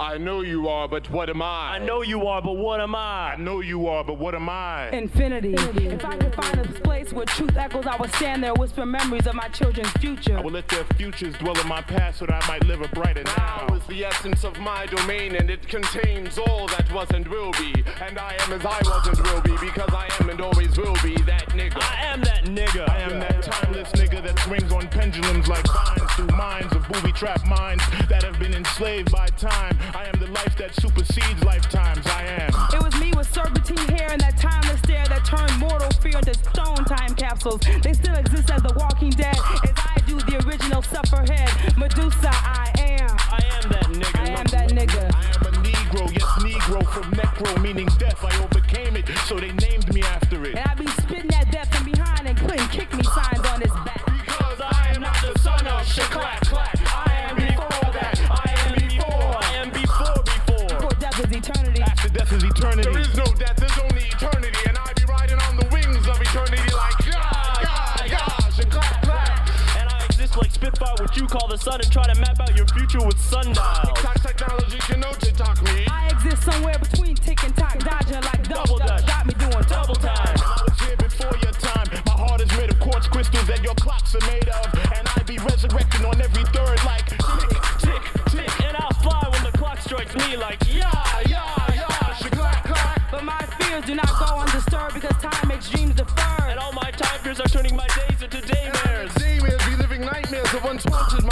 I know you are, but what am I? I know you are, but what am I? I know you are, but what am I? Infinity. If I could find a place where truth echoes, I would stand there, whisper memories of my children's future. I will let their futures dwell in my past so that I might live a brighter now. Now is the essence of my domain, and it contains all that was and will be. And I am as I was and will be, because I am and always will be that nigga. I am that nigga. I am that timeless nigga that swings on pendulums like vines through minds of booby trap minds that have been enslaved by time. I am the life that supersedes lifetimes. I am. It was me with serpentine hair and that timeless stare that turned mortal fear into stone time capsules. They still exist as the walking dead, as I do the original sufferhead. Medusa, I am. I am that nigga. I am that nigga. I am a Negro, yes, Negro from necro, meaning death. I overcame it, so they named me after it. And I be spitting that death from behind and putting kick me Spitfire, what you call the sun, and try to map out your future with sundials. Tax technology can know to talk me. I exist somewhere between tick and tock, dodging like double Double dutch. dutch. Got me doing double time. And I was here before your time. My heart is made of quartz crystals that your clocks are made of. And I be resurrecting on every third like tick, tick, tick. And I'll fly when the clock strikes me like, yeah. Yeah, yeah, shaklack, clack. But my fears do not go undisturbed nightmares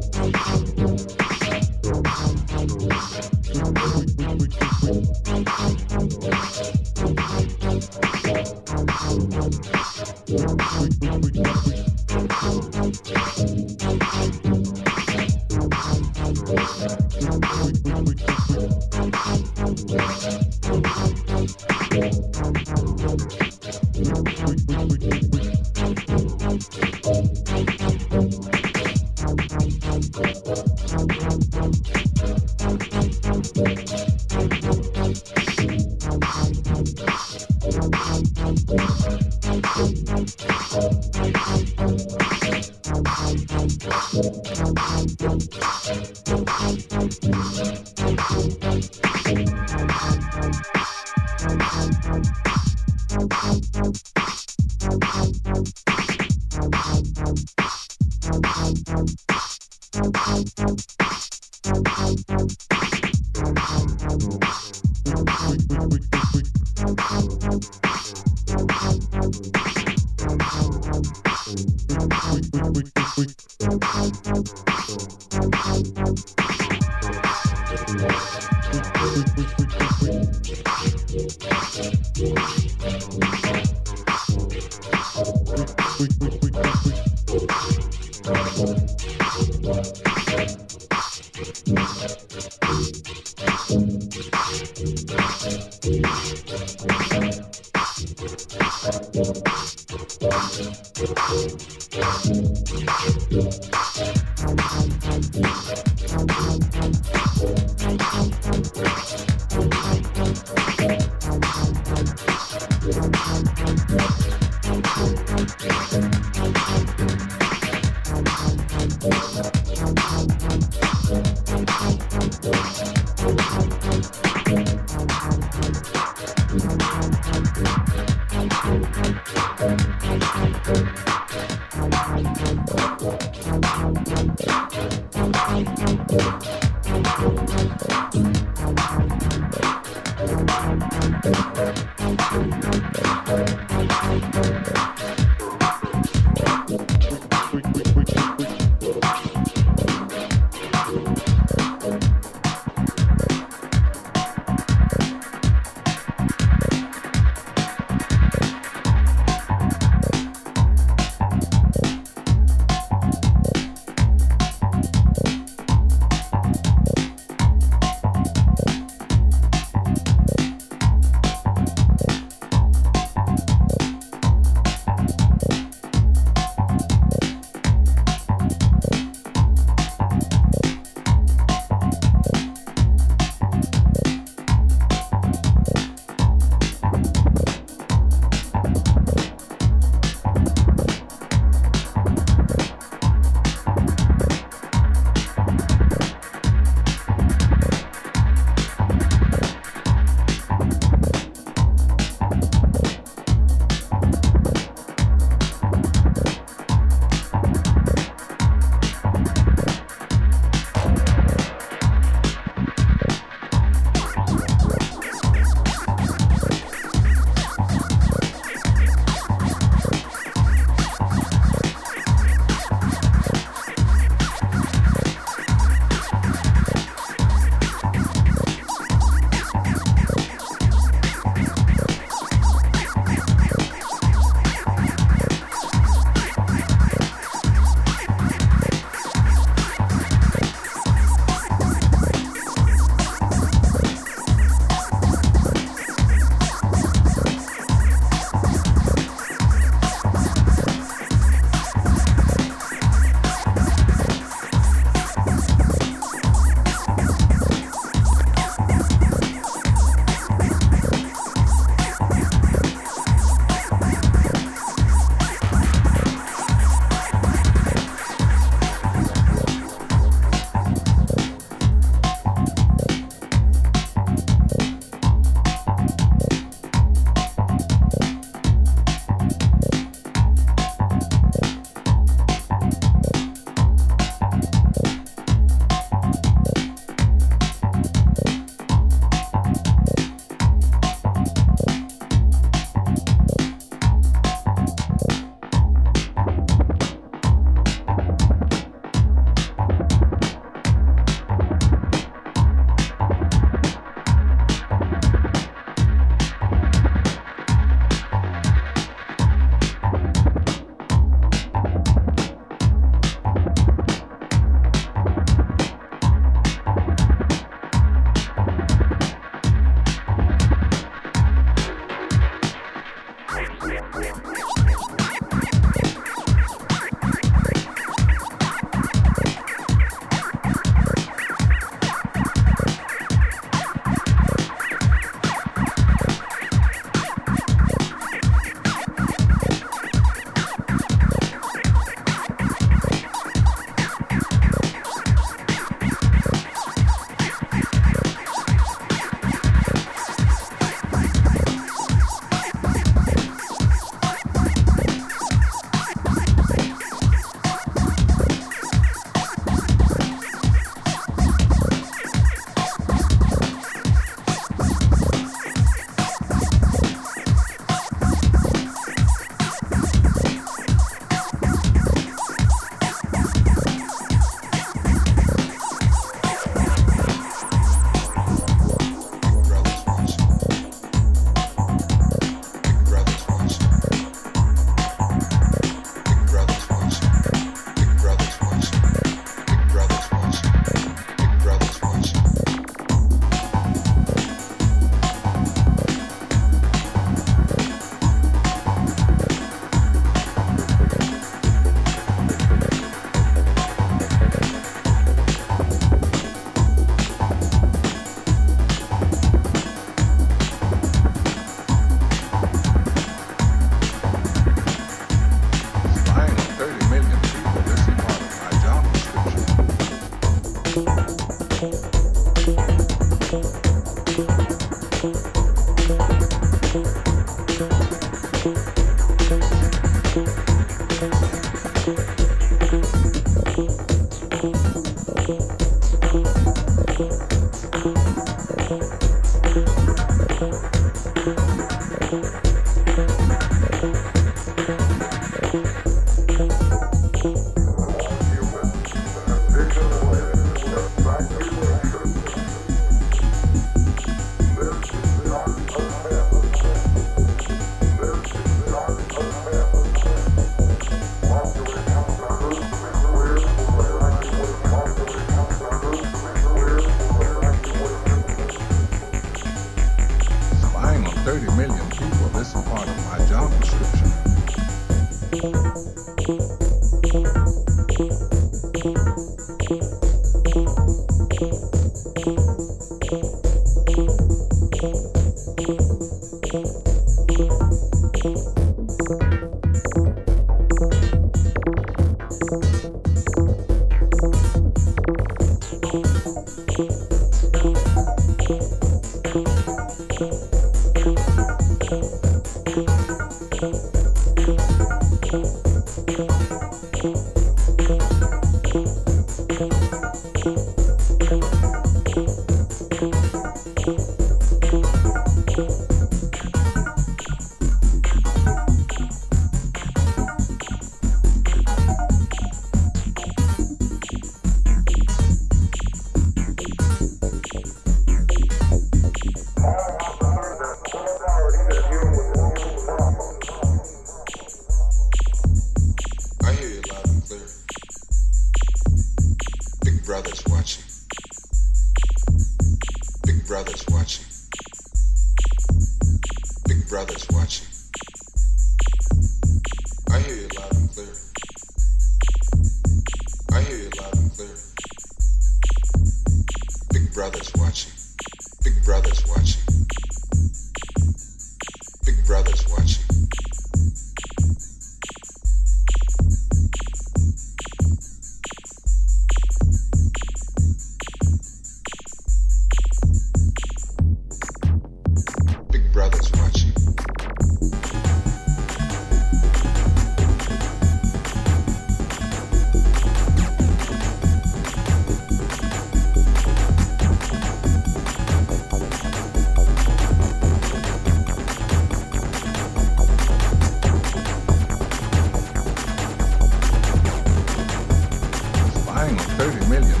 On